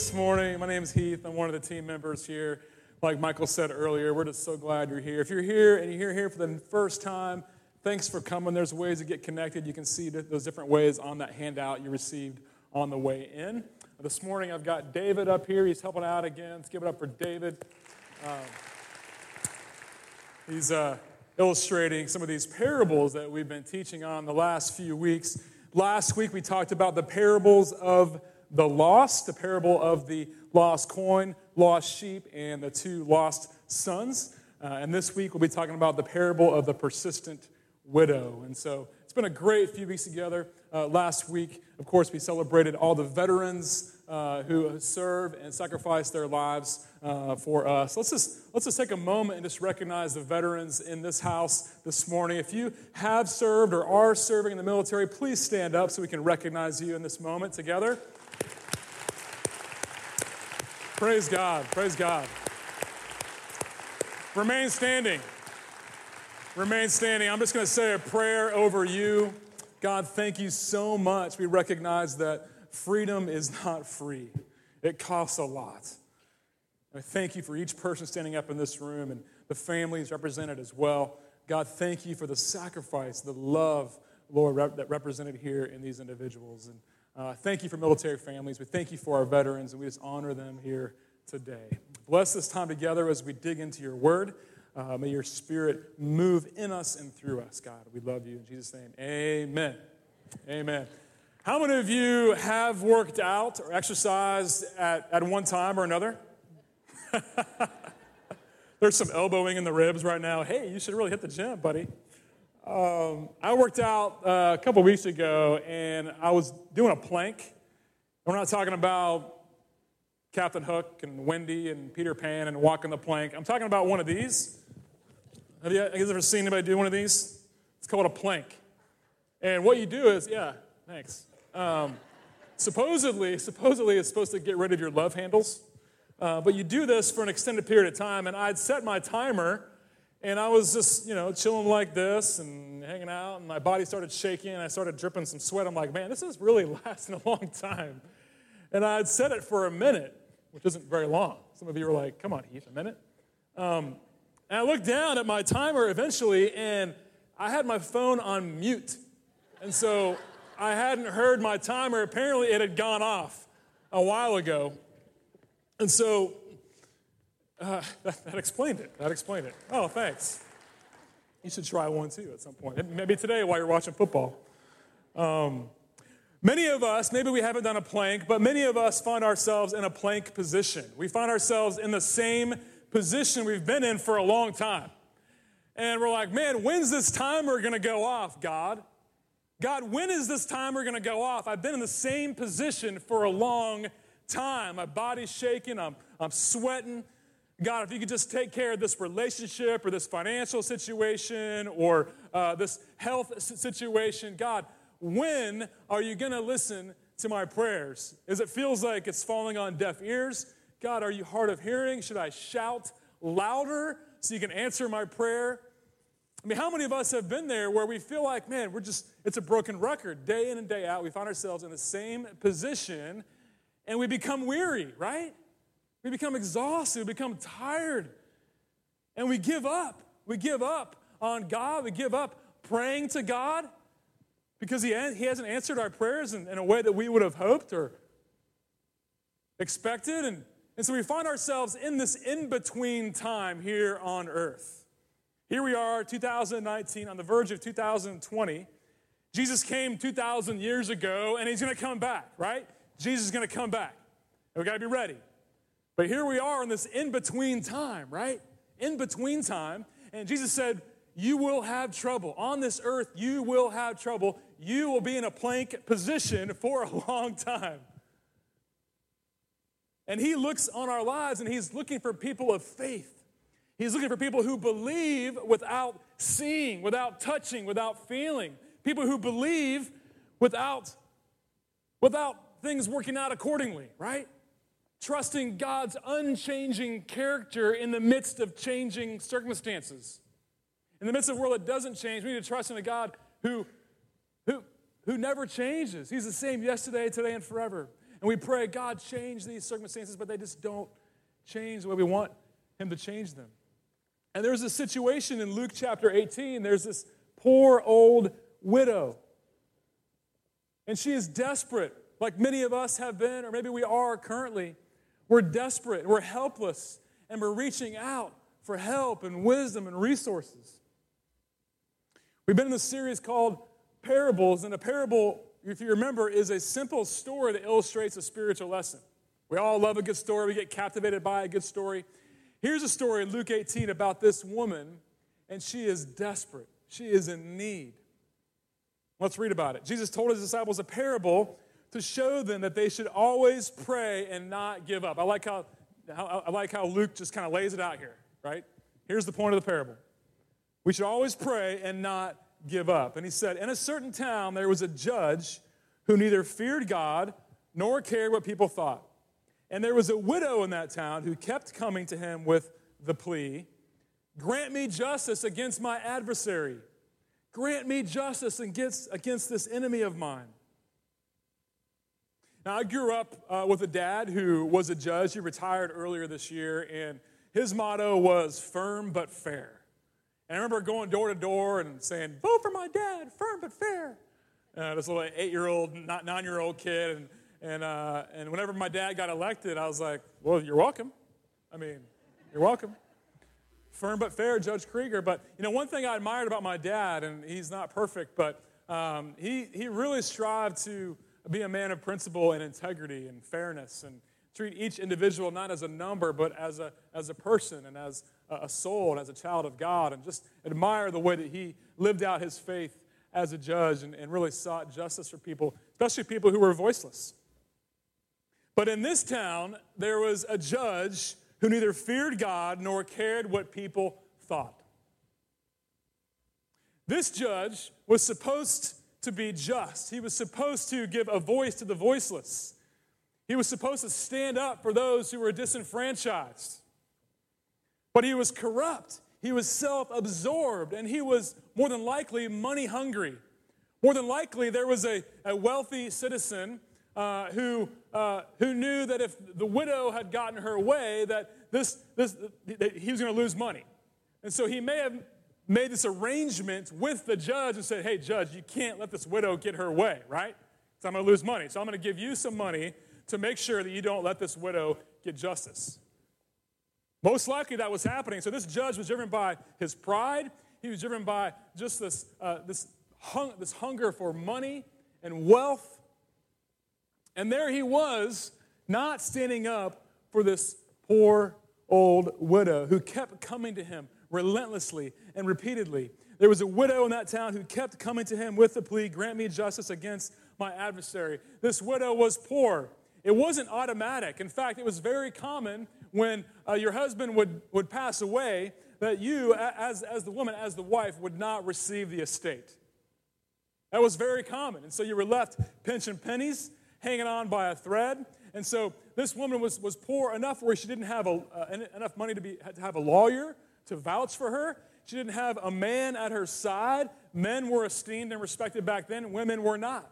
this morning. My name is Heath. I'm one of the team members here. Like Michael said earlier, we're just so glad you're here. If you're here and you're here for the first time, thanks for coming. There's ways to get connected. You can see those different ways on that handout you received on the way in. This morning, I've got David up here. He's helping out again. Let's give it up for David. Um, he's uh, illustrating some of these parables that we've been teaching on the last few weeks. Last week, we talked about the parables of the lost, the parable of the lost coin, lost sheep, and the two lost sons. Uh, and this week we'll be talking about the parable of the persistent widow. And so it's been a great few weeks together. Uh, last week, of course, we celebrated all the veterans uh, who serve and sacrifice their lives uh, for us. Let's just, let's just take a moment and just recognize the veterans in this house this morning. If you have served or are serving in the military, please stand up so we can recognize you in this moment together. Praise God. Praise God. Remain standing. Remain standing. I'm just going to say a prayer over you. God, thank you so much. We recognize that freedom is not free, it costs a lot. I thank you for each person standing up in this room and the families represented as well. God, thank you for the sacrifice, the love, Lord, rep- that represented here in these individuals. And uh, thank you for military families. We thank you for our veterans, and we just honor them here today. Bless this time together as we dig into your word. Uh, may your spirit move in us and through us, God. We love you. In Jesus' name, amen. Amen. How many of you have worked out or exercised at, at one time or another? There's some elbowing in the ribs right now. Hey, you should really hit the gym, buddy. Um, I worked out uh, a couple weeks ago and I was doing a plank. we're not talking about Captain Hook and Wendy and Peter Pan and walking the plank. I'm talking about one of these. Have you, you ever seen anybody do one of these? It's called a plank. And what you do is, yeah, thanks. Um, supposedly, supposedly it's supposed to get rid of your love handles. Uh, but you do this for an extended period of time. And I'd set my timer and I was just, you know, chilling like this and hanging out, and my body started shaking, and I started dripping some sweat. I'm like, man, this is really lasting a long time. And I'd set it for a minute, which isn't very long. Some of you were like, come on, Heath, a minute. Um, and I looked down at my timer eventually, and I had my phone on mute. And so I hadn't heard my timer. Apparently, it had gone off a while ago. And so uh, that, that, explained it. That explained it. Oh, thanks. You should try one too at some point. Maybe today while you're watching football. Um, many of us, maybe we haven't done a plank, but many of us find ourselves in a plank position. We find ourselves in the same position we've been in for a long time. And we're like, man, when's this timer going to go off, God? God, when is this timer going to go off? I've been in the same position for a long time. My body's shaking, I'm, I'm sweating. God, if you could just take care of this relationship or this financial situation or uh, this health situation, God, when are you going to listen to my prayers? As it feels like it's falling on deaf ears, God, are you hard of hearing? Should I shout louder so you can answer my prayer? I mean, how many of us have been there where we feel like, man, we're just, it's a broken record. Day in and day out, we find ourselves in the same position and we become weary, right? We become exhausted, we become tired, and we give up. We give up on God, we give up praying to God because He, he hasn't answered our prayers in, in a way that we would have hoped or expected. And, and so we find ourselves in this in between time here on earth. Here we are, 2019, on the verge of 2020. Jesus came 2,000 years ago, and he's going to come back, right? Jesus is going to come back. And we got to be ready. But here we are in this in between time, right? In between time. And Jesus said, You will have trouble. On this earth, you will have trouble. You will be in a plank position for a long time. And He looks on our lives and He's looking for people of faith. He's looking for people who believe without seeing, without touching, without feeling. People who believe without, without things working out accordingly, right? Trusting God's unchanging character in the midst of changing circumstances. In the midst of a world that doesn't change, we need to trust in a God who, who, who never changes. He's the same yesterday, today, and forever. And we pray, God, change these circumstances, but they just don't change the way we want Him to change them. And there's a situation in Luke chapter 18. There's this poor old widow. And she is desperate, like many of us have been, or maybe we are currently. We're desperate, we're helpless, and we're reaching out for help and wisdom and resources. We've been in this series called Parables, and a parable, if you remember, is a simple story that illustrates a spiritual lesson. We all love a good story, we get captivated by a good story. Here's a story in Luke 18 about this woman, and she is desperate. She is in need. Let's read about it. Jesus told his disciples a parable to show them that they should always pray and not give up. I like how, I like how Luke just kind of lays it out here, right? Here's the point of the parable. We should always pray and not give up. And he said, In a certain town there was a judge who neither feared God nor cared what people thought. And there was a widow in that town who kept coming to him with the plea Grant me justice against my adversary. Grant me justice against, against this enemy of mine. Now, I grew up uh, with a dad who was a judge. He retired earlier this year, and his motto was firm but fair. And I remember going door to door and saying, Vote for my dad, firm but fair. Uh, this little eight year old, nine year old kid. And, and, uh, and whenever my dad got elected, I was like, Well, you're welcome. I mean, you're welcome firm but fair, Judge Krieger. But, you know, one thing I admired about my dad, and he's not perfect, but um, he, he really strived to be a man of principle and integrity and fairness and treat each individual not as a number, but as a, as a person and as a soul and as a child of God. And just admire the way that he lived out his faith as a judge and, and really sought justice for people, especially people who were voiceless. But in this town, there was a judge who neither feared God nor cared what people thought. This judge was supposed to be just. He was supposed to give a voice to the voiceless. He was supposed to stand up for those who were disenfranchised. But he was corrupt. He was self absorbed, and he was more than likely money hungry. More than likely, there was a, a wealthy citizen uh, who, uh, who knew that if the widow had gotten her way, that, this, this, that he was going to lose money. And so he may have made this arrangement with the judge and said, hey, judge, you can't let this widow get her way, right? So I'm going to lose money. So I'm going to give you some money to make sure that you don't let this widow get justice. Most likely that was happening. So this judge was driven by his pride. He was driven by just this, uh, this, hung, this hunger for money and wealth and there he was, not standing up for this poor old widow who kept coming to him relentlessly and repeatedly. There was a widow in that town who kept coming to him with the plea, Grant me justice against my adversary. This widow was poor. It wasn't automatic. In fact, it was very common when uh, your husband would, would pass away that you, as, as the woman, as the wife, would not receive the estate. That was very common. And so you were left pinching pennies hanging on by a thread. And so this woman was, was poor enough where she didn't have a, uh, enough money to, be, to have a lawyer to vouch for her. She didn't have a man at her side. Men were esteemed and respected back then, women were not.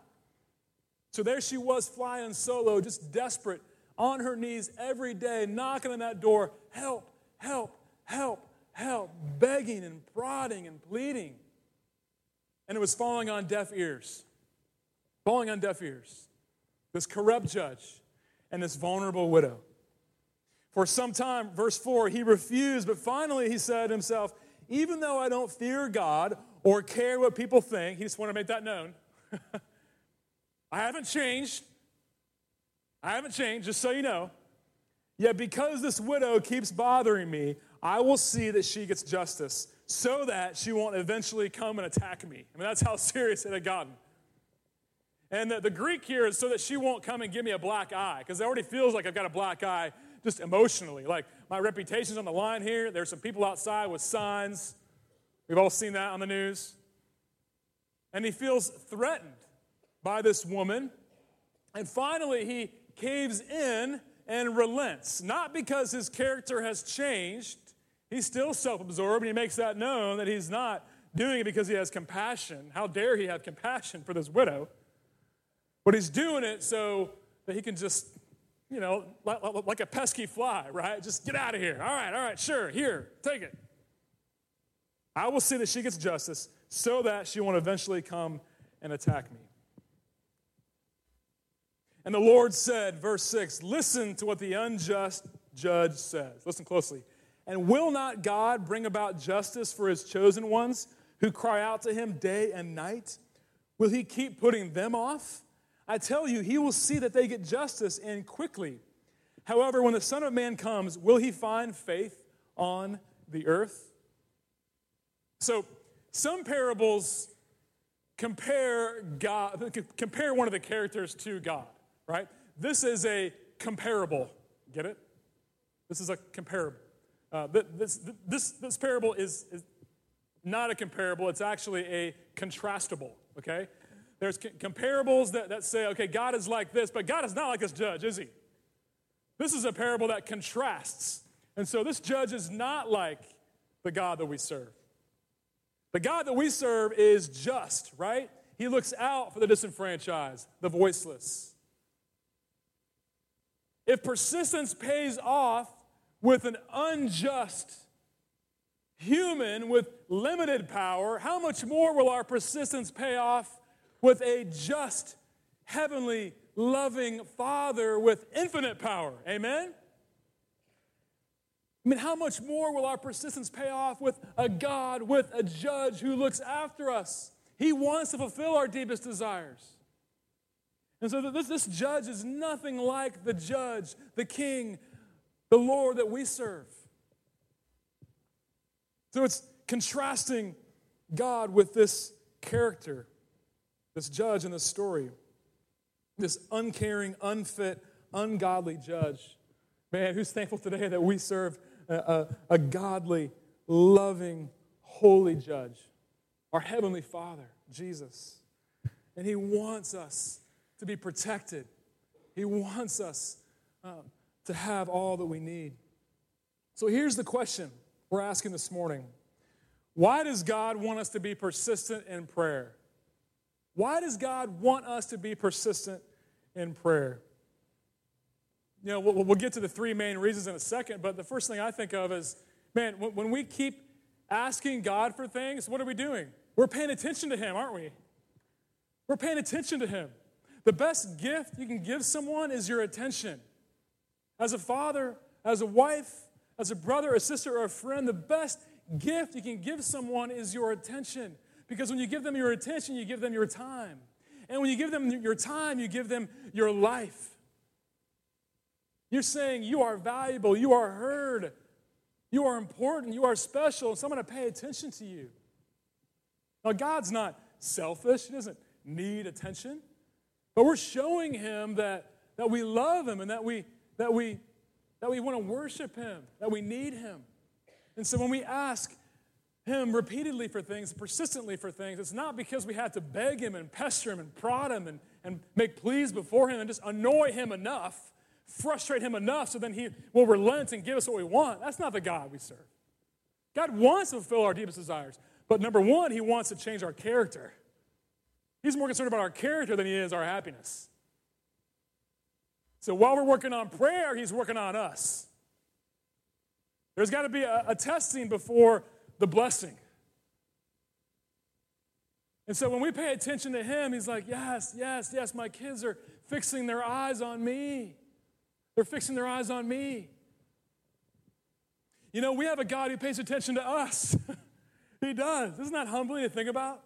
So there she was flying solo, just desperate, on her knees every day, knocking on that door help, help, help, help, begging and prodding and pleading. And it was falling on deaf ears. Falling on deaf ears this corrupt judge, and this vulnerable widow. For some time, verse 4, he refused, but finally he said to himself, Even though I don't fear God or care what people think, he just wanted to make that known. I haven't changed. I haven't changed, just so you know. Yet because this widow keeps bothering me, I will see that she gets justice so that she won't eventually come and attack me. I mean, that's how serious it had gotten. And the, the Greek here is so that she won't come and give me a black eye, because it already feels like I've got a black eye just emotionally. Like my reputation's on the line here. There's some people outside with signs. We've all seen that on the news. And he feels threatened by this woman. And finally, he caves in and relents. Not because his character has changed, he's still self absorbed, and he makes that known that he's not doing it because he has compassion. How dare he have compassion for this widow? But he's doing it so that he can just, you know, like, a pesky fly, right? Just get out of here. All right, all right, sure, here, take it. I will see that she gets justice so that she won't eventually come and attack me. And the Lord said, verse 6, listen to what the unjust judge says. Listen closely. And will not God bring about justice for his chosen ones who cry out to him day and night? Will he keep putting them off? I tell you, he will see that they get justice and quickly. However, when the Son of Man comes, will he find faith on the earth? So, some parables compare God, compare one of the characters to God, right? This is a comparable. Get it? This is a comparable. Uh, this, this, this parable is, is not a comparable, it's actually a contrastable, okay? There's comparables that, that say, okay, God is like this, but God is not like this judge, is he? This is a parable that contrasts. And so this judge is not like the God that we serve. The God that we serve is just, right? He looks out for the disenfranchised, the voiceless. If persistence pays off with an unjust human with limited power, how much more will our persistence pay off with a just, heavenly, loving Father with infinite power? Amen? I mean, how much more will our persistence pay off with a God, with a judge who looks after us? He wants to fulfill our deepest desires. And so this, this judge is nothing like the judge, the king, the Lord that we serve. So it's contrasting God with this character, this judge in this story, this uncaring, unfit, ungodly judge. Man, who's thankful today that we serve a, a, a godly, loving, holy judge, our Heavenly Father, Jesus. And He wants us to be protected, He wants us um, to have all that we need. So here's the question we're asking this morning Why does God want us to be persistent in prayer? Why does God want us to be persistent in prayer? You know, we'll, we'll get to the three main reasons in a second, but the first thing I think of is man, when we keep asking God for things, what are we doing? We're paying attention to Him, aren't we? We're paying attention to Him. The best gift you can give someone is your attention. As a father, as a wife, as a brother, a sister, or a friend, the best gift you can give someone is your attention. Because when you give them your attention, you give them your time. And when you give them your time, you give them your life. You're saying you are valuable, you are heard, you are important, you are special, so I'm going to pay attention to you. Now, God's not selfish, He doesn't need attention, but we're showing Him that, that we love Him and that we, that, we, that we want to worship Him, that we need Him. And so when we ask Him repeatedly for things, persistently for things, it's not because we have to beg Him and pester Him and prod Him and, and make pleas before Him and just annoy Him enough frustrate him enough so then he will relent and give us what we want. That's not the God we serve. God wants to fulfill our deepest desires. But number one, he wants to change our character. He's more concerned about our character than he is our happiness. So while we're working on prayer, he's working on us. There's got to be a, a testing before the blessing. And so when we pay attention to him, he's like, Yes, yes, yes, my kids are fixing their eyes on me. They're fixing their eyes on me. You know, we have a God who pays attention to us. he does. Isn't that humbling to think about?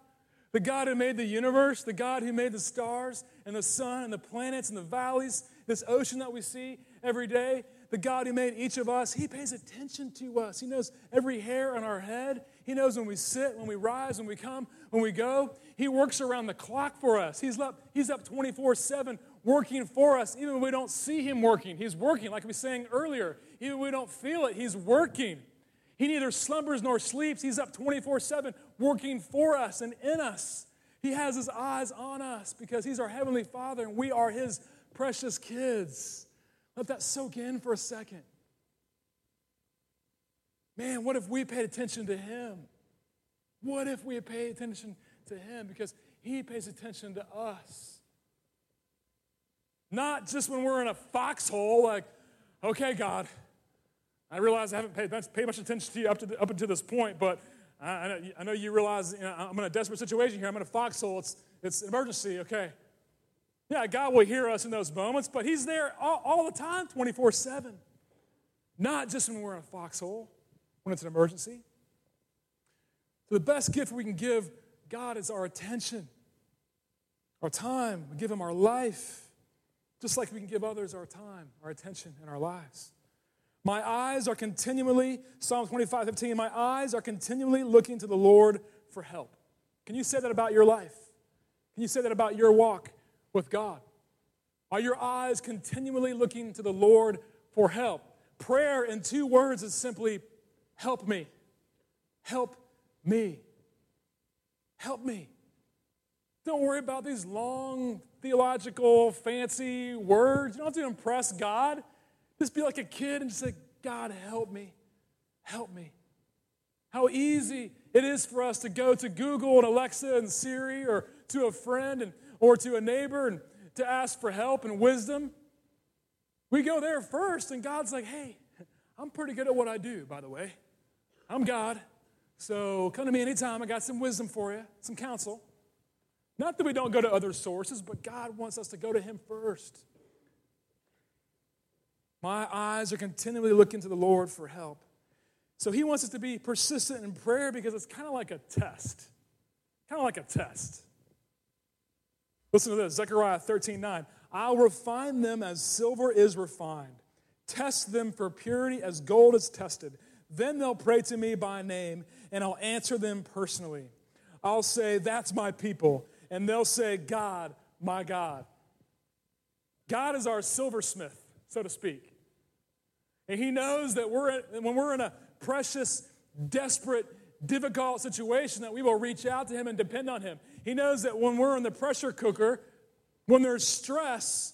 The God who made the universe, the God who made the stars and the sun and the planets and the valleys, this ocean that we see every day, the God who made each of us, He pays attention to us. He knows every hair on our head. He knows when we sit, when we rise, when we come, when we go. He works around the clock for us. He's up, he's up 24 7 working for us, even when we don't see Him working. He's working, like we were saying earlier. Even when we don't feel it, He's working. He neither slumbers nor sleeps. He's up 24 7 working for us and in us. He has His eyes on us because He's our Heavenly Father and we are His precious kids. Let that soak in for a second. Man, what if we paid attention to Him? What if we paid attention to Him? Because He pays attention to us. Not just when we're in a foxhole, like, okay, God, I realize I haven't paid, paid much attention to you up, to the, up until this point, but I, I, know, I know you realize you know, I'm in a desperate situation here. I'm in a foxhole. It's, it's an emergency, okay? Yeah, God will hear us in those moments, but He's there all, all the time, 24 7. Not just when we're in a foxhole, when it's an emergency. So, the best gift we can give God is our attention, our time. We give Him our life, just like we can give others our time, our attention, and our lives. My eyes are continually, Psalm 25, 15, my eyes are continually looking to the Lord for help. Can you say that about your life? Can you say that about your walk with God? Are your eyes continually looking to the Lord for help? Prayer in two words is simply help me. Help me. Help me. Don't worry about these long theological, fancy words. You don't have to impress God. Just be like a kid and just say, God, help me. Help me. How easy it is for us to go to Google and Alexa and Siri or to a friend and, or to a neighbor and to ask for help and wisdom. We go there first, and God's like, hey, I'm pretty good at what I do, by the way. I'm God. So come to me anytime. I got some wisdom for you, some counsel. Not that we don't go to other sources, but God wants us to go to Him first. My eyes are continually looking to the Lord for help. So He wants us to be persistent in prayer because it's kind of like a test. Kind of like a test. Listen to this Zechariah 13 9. I'll refine them as silver is refined, test them for purity as gold is tested. Then they'll pray to me by name, and I'll answer them personally. I'll say, That's my people. And they'll say, God, my God. God is our silversmith, so to speak. And He knows that we're when we're in a precious, desperate, difficult situation, that we will reach out to Him and depend on Him. He knows that when we're in the pressure cooker, when there's stress,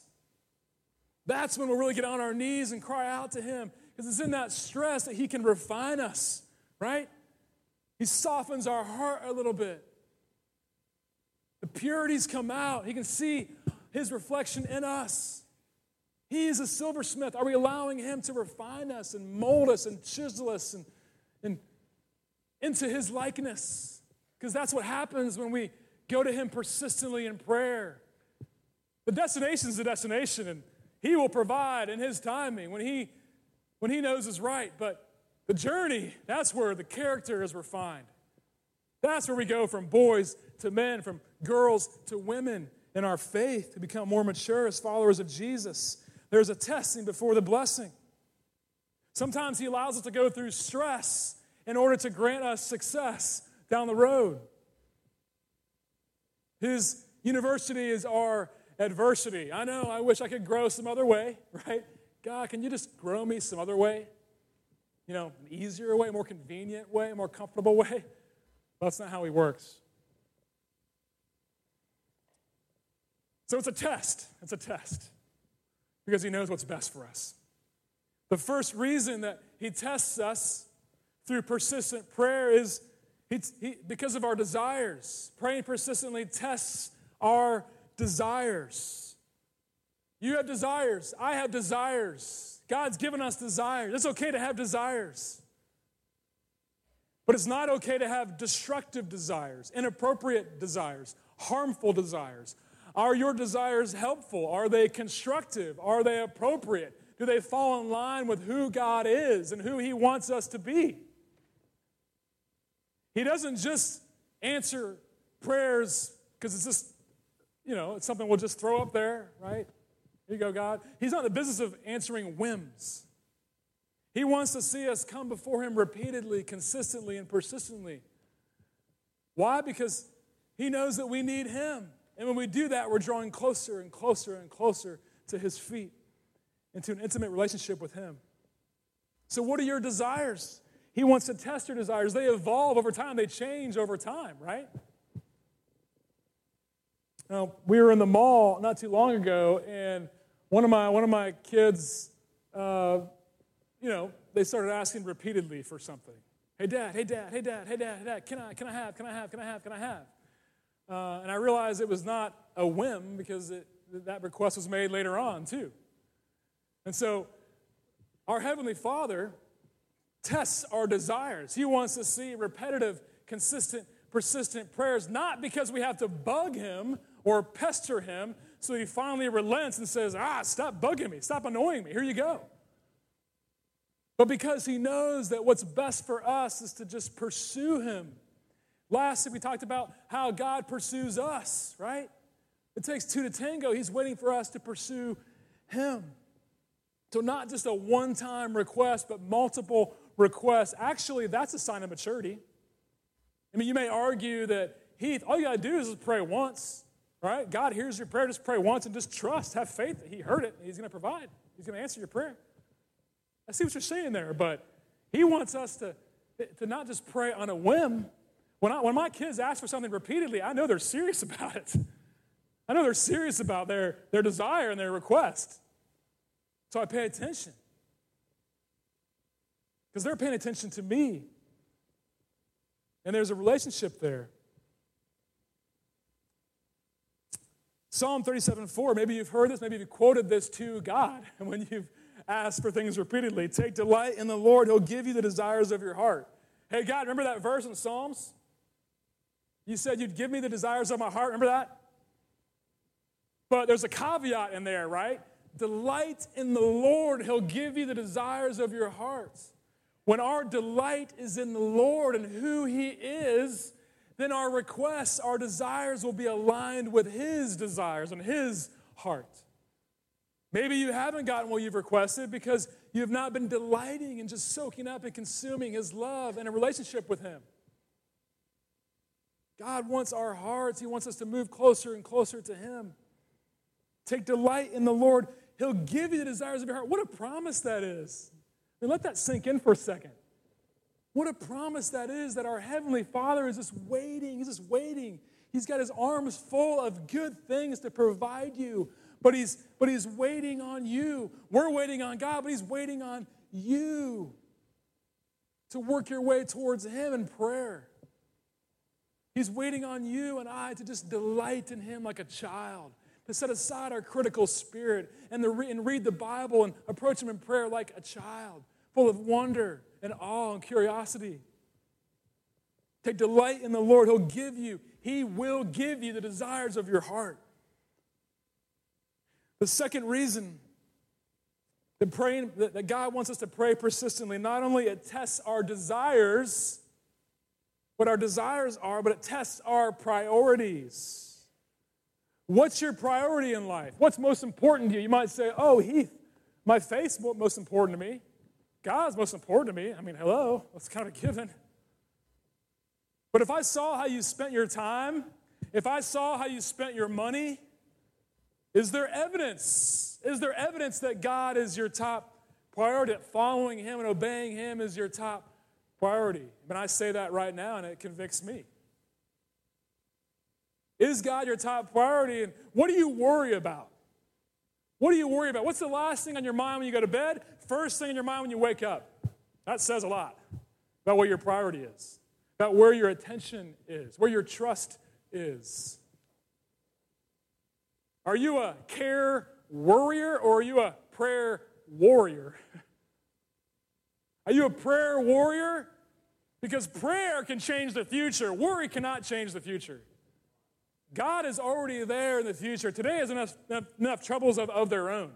that's when we'll really get on our knees and cry out to Him. Because it's in that stress that He can refine us, right? He softens our heart a little bit. The purities come out. He can see His reflection in us. He is a silversmith. Are we allowing Him to refine us and mold us and chisel us and, and into His likeness? Because that's what happens when we go to Him persistently in prayer. The destination is the destination, and He will provide in His timing when He when He knows is right. But the journey, that's where the character is refined. That's where we go from boys to men, from girls to women in our faith to become more mature as followers of Jesus. There's a testing before the blessing. Sometimes He allows us to go through stress in order to grant us success down the road. His university is our adversity. I know, I wish I could grow some other way, right? God, can you just grow me some other way? You know, an easier way, more convenient way, more comfortable way? that's not how He works. So it's a test. It's a test because He knows what's best for us. The first reason that He tests us through persistent prayer is he, because of our desires. Praying persistently tests our desires. You have desires. I have desires. God's given us desires. It's okay to have desires. But it's not okay to have destructive desires, inappropriate desires, harmful desires, are your desires helpful? Are they constructive? Are they appropriate? Do they fall in line with who God is and who He wants us to be? He doesn't just answer prayers because it's just, you know, it's something we'll just throw up there, right? Here you go, God. He's not in the business of answering whims. He wants to see us come before Him repeatedly, consistently, and persistently. Why? Because He knows that we need Him. And when we do that, we're drawing closer and closer and closer to His feet into an intimate relationship with Him. So, what are your desires? He wants to test your desires. They evolve over time, they change over time, right? Now, we were in the mall not too long ago, and one of my, one of my kids, uh, you know, they started asking repeatedly for something. Hey, dad, hey, dad, hey, dad, hey, dad, hey, dad, can I, can I have, can I have, can I have, can I have? Uh, and I realized it was not a whim because it that request was made later on, too. And so, our Heavenly Father tests our desires. He wants to see repetitive, consistent, persistent prayers, not because we have to bug Him or pester Him, so He finally relents and says, Ah, stop bugging me, stop annoying me, here you go. But because He knows that what's best for us is to just pursue Him. Last, we talked about how God pursues us, right? It takes two to tango. He's waiting for us to pursue Him. So, not just a one time request, but multiple requests. Actually, that's a sign of maturity. I mean, you may argue that Heath, all you got to do is just pray once, right? God hears your prayer, just pray once and just trust, have faith that He heard it, He's going to provide, He's going to answer your prayer. I see what you're saying there, but He wants us to, to not just pray on a whim. When, I, when my kids ask for something repeatedly, I know they're serious about it. I know they're serious about their, their desire and their request. So I pay attention. Because they're paying attention to me. And there's a relationship there. Psalm 37 4, maybe you've heard this, maybe you've quoted this to God. And when you've asked for things repeatedly, take delight in the Lord, He'll give you the desires of your heart. Hey, God, remember that verse in Psalms? You said you'd give me the desires of my heart. Remember that? But there's a caveat in there, right? Delight in the Lord, He'll give you the desires of your hearts. When our delight is in the Lord and who He is, then our requests, our desires will be aligned with His desires and His heart. Maybe you haven't gotten what you've requested because you have not been delighting and just soaking up and consuming His love and a relationship with Him. God wants our hearts, He wants us to move closer and closer to Him. Take delight in the Lord. He'll give you the desires of your heart. What a promise that is. I mean, let that sink in for a second. What a promise that is that our Heavenly Father is just waiting. He's just waiting. He's got his arms full of good things to provide you, but he's, but he's waiting on you. We're waiting on God, but He's waiting on you to work your way towards Him in prayer. He's waiting on you and I to just delight in Him like a child to set aside our critical spirit and, the, and read the Bible and approach Him in prayer like a child, full of wonder and awe and curiosity. Take delight in the Lord. He'll give you, He will give you the desires of your heart. The second reason that praying that God wants us to pray persistently, not only it tests our desires, what our desires are, but it tests our priorities. What's your priority in life? What's most important to you? You might say, Oh, Heath, my faith's most important to me. God's most important to me. I mean, hello, that's kind of given. But if I saw how you spent your time, if I saw how you spent your money, is there evidence? Is there evidence that God is your top priority, that following Him and obeying Him is your top priority? And I say that right now, and it convicts me. Is God your top priority? And what do you worry about? What do you worry about? What's the last thing on your mind when you go to bed? First thing in your mind when you wake up? That says a lot about what your priority is, about where your attention is, where your trust is. Are you a care worrier or are you a prayer warrior? Are you a prayer warrior? Because prayer can change the future, worry cannot change the future. God is already there in the future. Today has enough, enough, troubles of, of their own.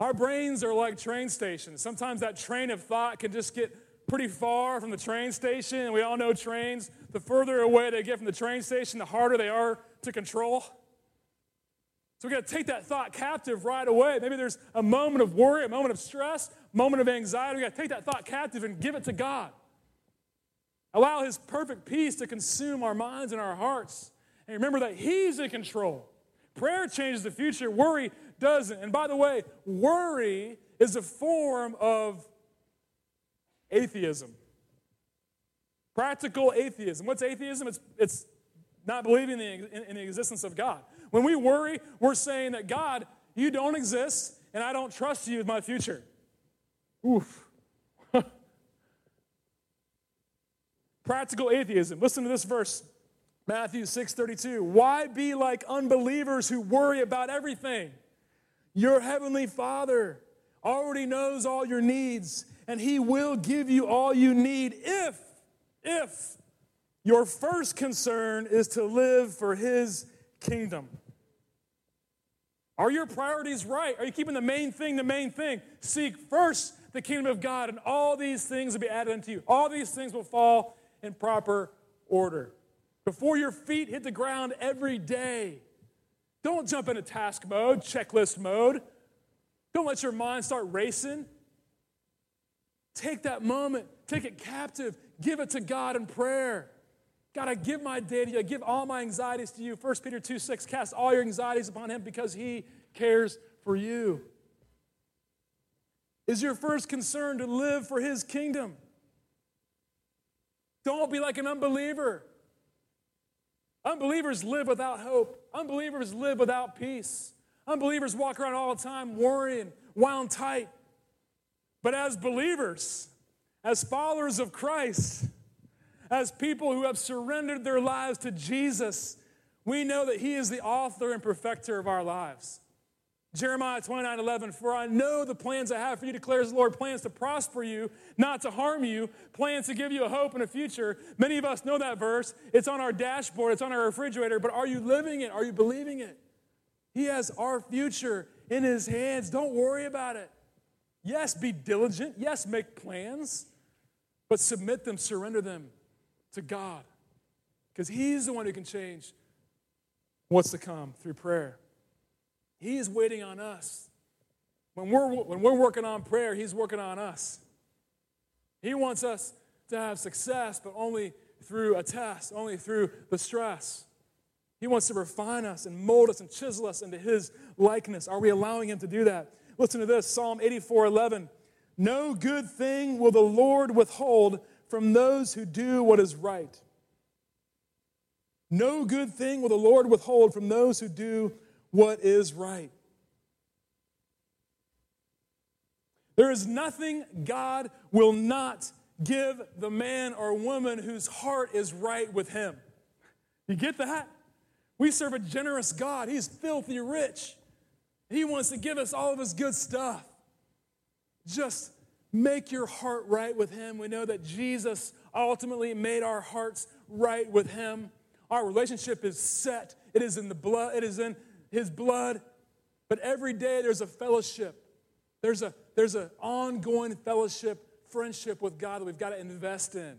Our brains are like train stations. Sometimes that train of thought can just get pretty far from the train station, and we all know trains. The further away they get from the train station, the harder they are to control. So we got to take that thought captive right away. Maybe there's a moment of worry, a moment of stress, moment of anxiety. We got to take that thought captive and give it to God. Allow His perfect peace to consume our minds and our hearts. And remember that He's in control. Prayer changes the future, worry doesn't. And by the way, worry is a form of atheism. Practical atheism. What's atheism? It's, it's not believing in the, in the existence of God. When we worry, we're saying that God, you don't exist, and I don't trust you with my future. Oof. Practical atheism. Listen to this verse Matthew 6:32. Why be like unbelievers who worry about everything? Your heavenly Father already knows all your needs, and He will give you all you need if, if your first concern is to live for His kingdom. Are your priorities right? Are you keeping the main thing the main thing? Seek first the kingdom of God, and all these things will be added unto you. All these things will fall in proper order. Before your feet hit the ground every day, don't jump into task mode, checklist mode. Don't let your mind start racing. Take that moment, take it captive, give it to God in prayer. God, I give my day to you. I give all my anxieties to you. 1 Peter 2 6, cast all your anxieties upon him because he cares for you. Is your first concern to live for his kingdom? Don't be like an unbeliever. Unbelievers live without hope. Unbelievers live without peace. Unbelievers walk around all the time worrying, wound tight. But as believers, as followers of Christ, as people who have surrendered their lives to Jesus, we know that He is the author and perfecter of our lives. Jeremiah 29 11, for I know the plans I have for you, declares the Lord plans to prosper you, not to harm you, plans to give you a hope and a future. Many of us know that verse. It's on our dashboard, it's on our refrigerator, but are you living it? Are you believing it? He has our future in His hands. Don't worry about it. Yes, be diligent. Yes, make plans, but submit them, surrender them to God, because He's the one who can change what's to come through prayer. He is waiting on us. When we're, when we're working on prayer, He's working on us. He wants us to have success, but only through a test, only through the stress. He wants to refine us and mold us and chisel us into His likeness. Are we allowing Him to do that? Listen to this Psalm 84 11. No good thing will the Lord withhold from those who do what is right. No good thing will the Lord withhold from those who do what is right. There is nothing God will not give the man or woman whose heart is right with Him. You get that? We serve a generous God. He's filthy rich. He wants to give us all of His good stuff. Just make your heart right with Him. We know that Jesus ultimately made our hearts right with Him. Our relationship is set, it is in the blood, it is in his blood. But every day there's a fellowship. There's a there's an ongoing fellowship, friendship with God that we've got to invest in.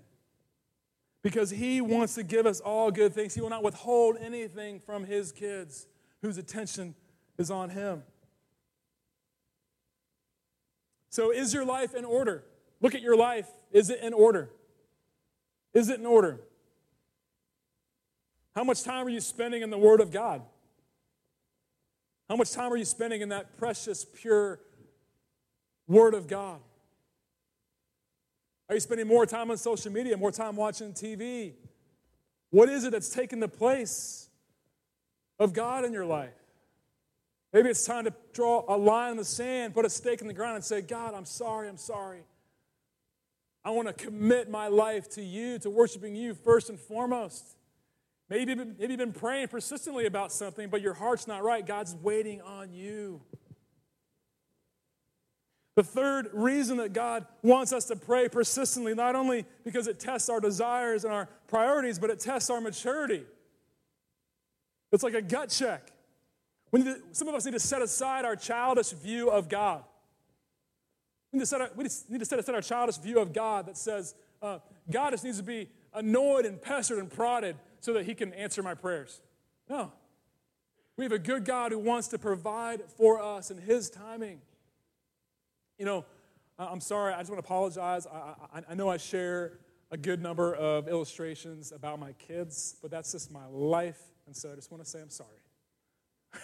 Because he wants to give us all good things. He will not withhold anything from his kids whose attention is on him. So, is your life in order? Look at your life. Is it in order? Is it in order? How much time are you spending in the Word of God? How much time are you spending in that precious, pure Word of God? Are you spending more time on social media, more time watching TV? What is it that's taking the place of God in your life? Maybe it's time to draw a line in the sand, put a stake in the ground, and say, God, I'm sorry, I'm sorry. I want to commit my life to you, to worshiping you first and foremost. Maybe, maybe you've been praying persistently about something, but your heart's not right. God's waiting on you. The third reason that God wants us to pray persistently, not only because it tests our desires and our priorities, but it tests our maturity. It's like a gut check. To, some of us need to set aside our childish view of God. We need to set, we need to set aside our childish view of God that says uh, God just needs to be annoyed and pestered and prodded so that he can answer my prayers. No. We have a good God who wants to provide for us in his timing. You know, I'm sorry, I just want to apologize. I, I, I know I share a good number of illustrations about my kids, but that's just my life. And so I just want to say I'm sorry.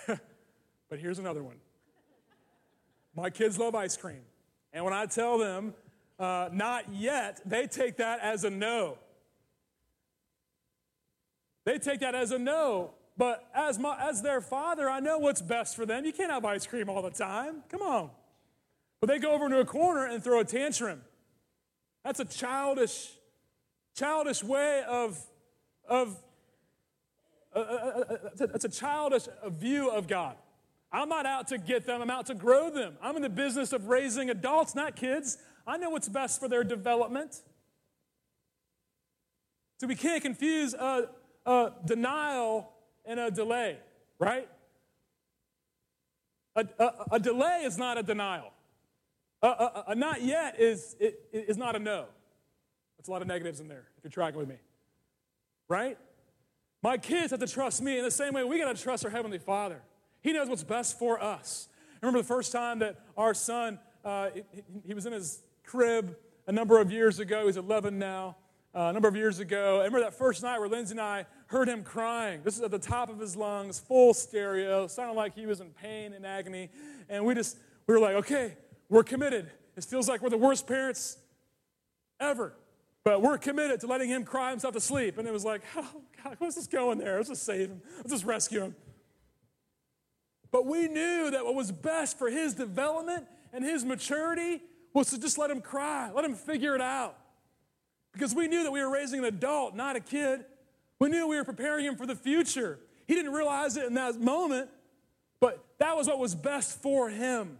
but here's another one my kids love ice cream. And when I tell them, uh, not yet, they take that as a no. They take that as a no. But as, my, as their father, I know what's best for them. You can't have ice cream all the time. Come on. But they go over into a corner and throw a tantrum. That's a childish, childish way of, of uh, uh, uh, a, a, a, a childish view of God. I'm not out to get them, I'm out to grow them. I'm in the business of raising adults, not kids. I know what's best for their development. So we can't confuse a, a denial and a delay, right? A, a, a, delay is not a denial. A, a not yet is, is not a no. That's a lot of negatives in there if you're tracking with me. Right? My kids have to trust me in the same way we got to trust our Heavenly Father. He knows what's best for us. I remember the first time that our son, uh, he, he was in his crib a number of years ago. He's 11 now. Uh, a number of years ago. I remember that first night where Lindsay and I heard him crying. This is at the top of his lungs, full stereo, sounded like he was in pain and agony. And we just, we were like, okay, we're committed. It feels like we're the worst parents ever. But we're committed to letting him cry himself to sleep. And it was like, oh, God, what's this going there? Let's just save him. Let's just rescue him. But we knew that what was best for his development and his maturity was to just let him cry, let him figure it out. Because we knew that we were raising an adult, not a kid. We knew we were preparing him for the future. He didn't realize it in that moment, but that was what was best for him.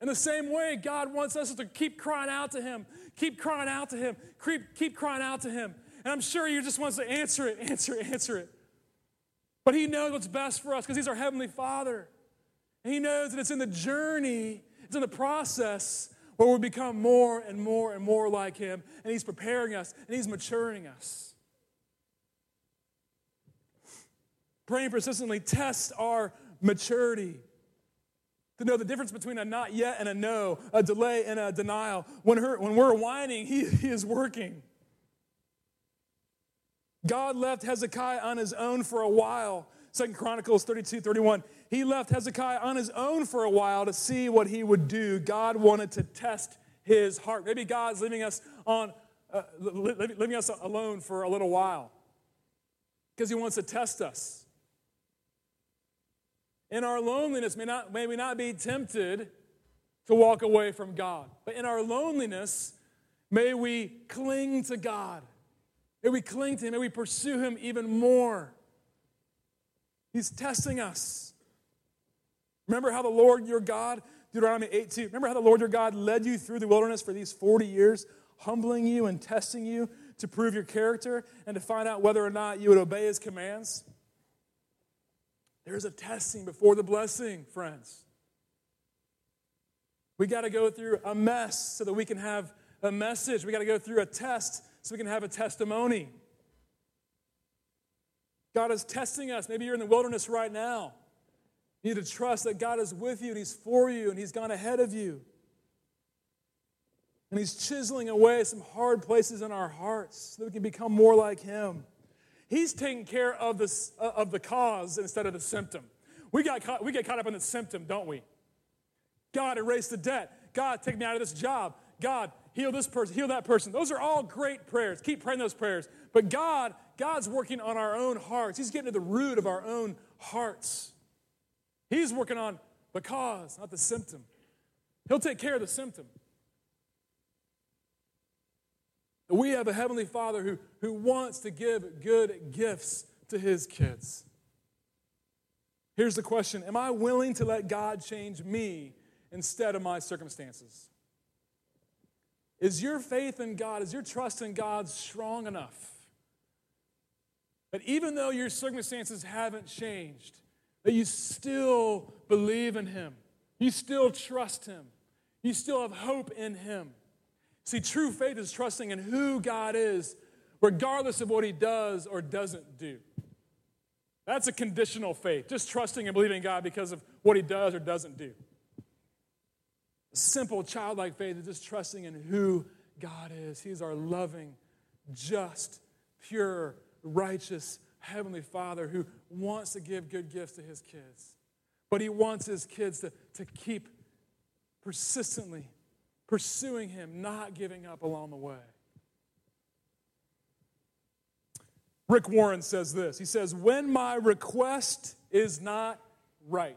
In the same way, God wants us to keep crying out to Him, keep crying out to Him, keep, keep crying out to Him. And I'm sure He just wants to answer it, answer it, answer it. But He knows what's best for us because He's our Heavenly Father. And He knows that it's in the journey, it's in the process where we become more and more and more like Him. And He's preparing us and He's maturing us. Praying persistently tests our maturity. To know the difference between a not yet and a no, a delay and a denial. When, her, when we're whining, he, he is working. God left Hezekiah on his own for a while. Second Chronicles 32, 31. He left Hezekiah on his own for a while to see what he would do. God wanted to test his heart. Maybe God's leaving us on uh, leaving us alone for a little while because he wants to test us. In our loneliness, may, not, may we not be tempted to walk away from God, but in our loneliness, may we cling to God. May we cling to Him. May we pursue Him even more. He's testing us. Remember how the Lord your God, Deuteronomy 8 2, remember how the Lord your God led you through the wilderness for these 40 years, humbling you and testing you to prove your character and to find out whether or not you would obey His commands? There's a testing before the blessing, friends. We got to go through a mess so that we can have a message. We got to go through a test so we can have a testimony. God is testing us. Maybe you're in the wilderness right now. You need to trust that God is with you and He's for you and He's gone ahead of you. And He's chiseling away some hard places in our hearts so that we can become more like Him. He's taking care of, the uh, of the cause instead of the symptom. We, got caught, we get caught up in the symptom, don't we? God, erase the debt. God, take me out of this job. God, heal this person, heal that person. Those are all great prayers. Keep praying those prayers. But God, God's working on our own hearts. He's getting to the root of our own hearts. He's working on the cause, not the symptom. He'll take care of the symptom. We have a Heavenly Father who, who wants to give good gifts to His kids. Here's the question Am I willing to let God change me instead of my circumstances? Is your faith in God, is your trust in God strong enough that even though your circumstances haven't changed, that you still believe in Him, you still trust Him, you still have hope in Him? See, true faith is trusting in who God is, regardless of what He does or doesn't do. That's a conditional faith, just trusting and believing God because of what He does or doesn't do simple childlike faith is just trusting in who God is. He's our loving, just, pure, righteous Heavenly Father who wants to give good gifts to His kids. But He wants His kids to, to keep persistently pursuing Him, not giving up along the way. Rick Warren says this He says, When my request is not right,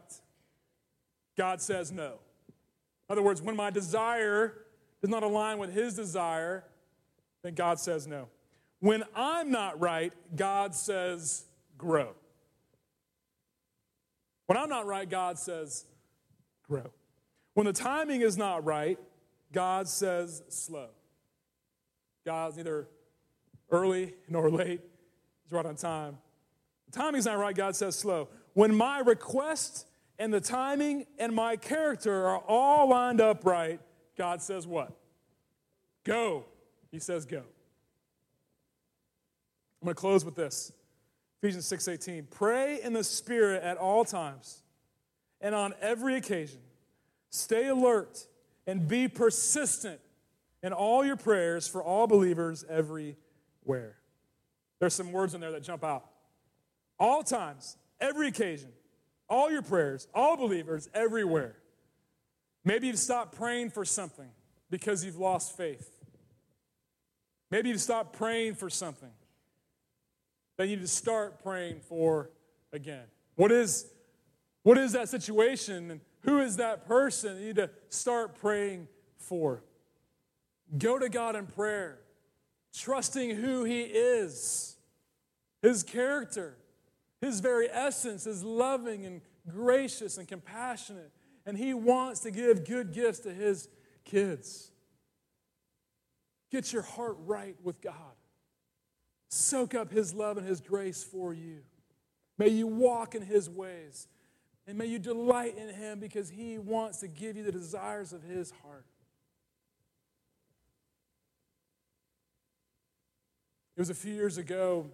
God says no. In other words, when my desire does not align with his desire, then God says no. When I'm not right, God says, grow. When I'm not right, God says, grow. When the timing is not right, God says, slow. God's neither early nor late, He's right on time. The timing's not right, God says, slow. When my request and the timing and my character are all lined up right, God says, what? Go. He says, go. I'm going to close with this. Ephesians 6:18. Pray in the spirit at all times and on every occasion. Stay alert and be persistent in all your prayers for all believers everywhere. There's some words in there that jump out. All times, every occasion, all your prayers, all believers everywhere. Maybe you've stopped praying for something because you've lost faith. Maybe you've stopped praying for something that you need to start praying for again. What is, what is that situation and who is that person you need to start praying for? Go to God in prayer, trusting who He is, His character, His very essence is loving and gracious and compassionate. And He wants to give good gifts to His kids. Get your heart right with God. Soak up His love and His grace for you. May you walk in His ways. And may you delight in Him because He wants to give you the desires of His heart. It was a few years ago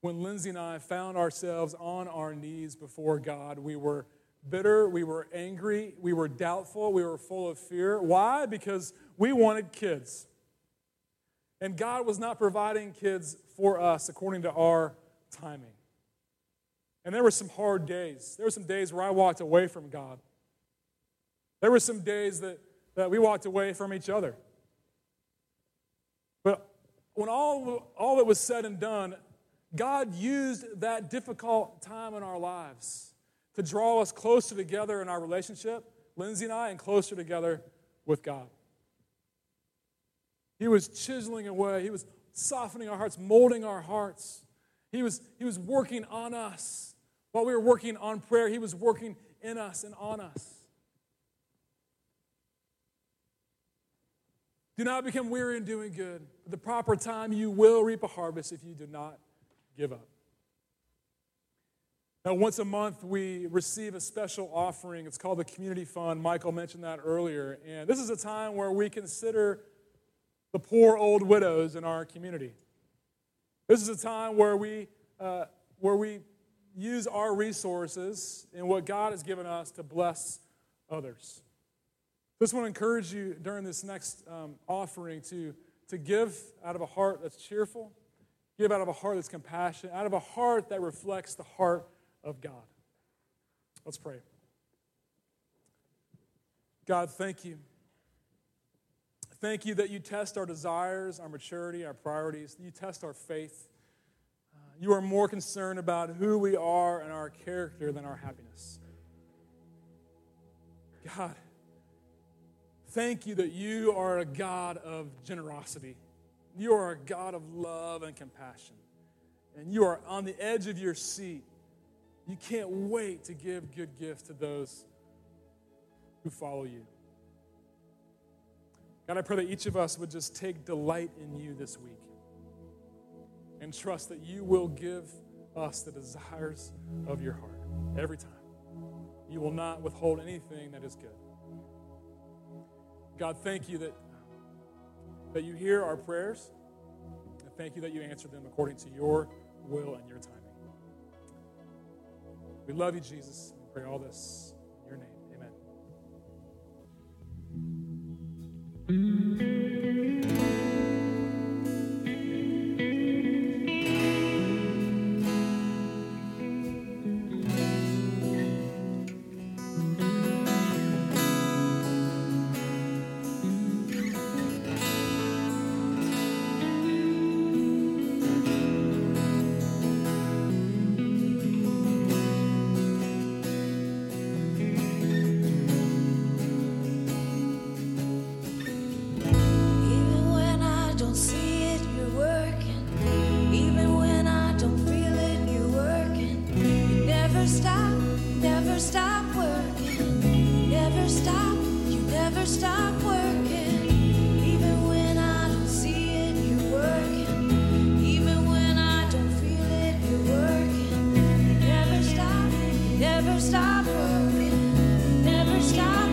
when Lindsay and I found ourselves on our knees before God. We were bitter, we were angry, we were doubtful, we were full of fear. Why? Because we wanted kids. And God was not providing kids for us according to our timing. And there were some hard days. There were some days where I walked away from God. There were some days that, that we walked away from each other. But when all, all that was said and done, God used that difficult time in our lives to draw us closer together in our relationship, Lindsay and I, and closer together with God. He was chiseling away, He was softening our hearts, molding our hearts. He was, he was working on us. While we were working on prayer, He was working in us and on us. Do not become weary in doing good. At the proper time, you will reap a harvest if you do not give up. Now, once a month, we receive a special offering. It's called the Community Fund. Michael mentioned that earlier. And this is a time where we consider the poor old widows in our community. This is a time where we, uh, where we use our resources and what God has given us to bless others. Just want to encourage you during this next um, offering to, to give out of a heart that's cheerful, give out of a heart that's compassionate, out of a heart that reflects the heart of God. Let's pray. God, thank you. Thank you that you test our desires, our maturity, our priorities. You test our faith. Uh, you are more concerned about who we are and our character than our happiness. God, Thank you that you are a God of generosity. You are a God of love and compassion. And you are on the edge of your seat. You can't wait to give good gifts to those who follow you. God, I pray that each of us would just take delight in you this week and trust that you will give us the desires of your heart every time. You will not withhold anything that is good. God, thank you that, that you hear our prayers. And thank you that you answer them according to your will and your timing. We love you, Jesus. We pray all this Never stop working. never stop.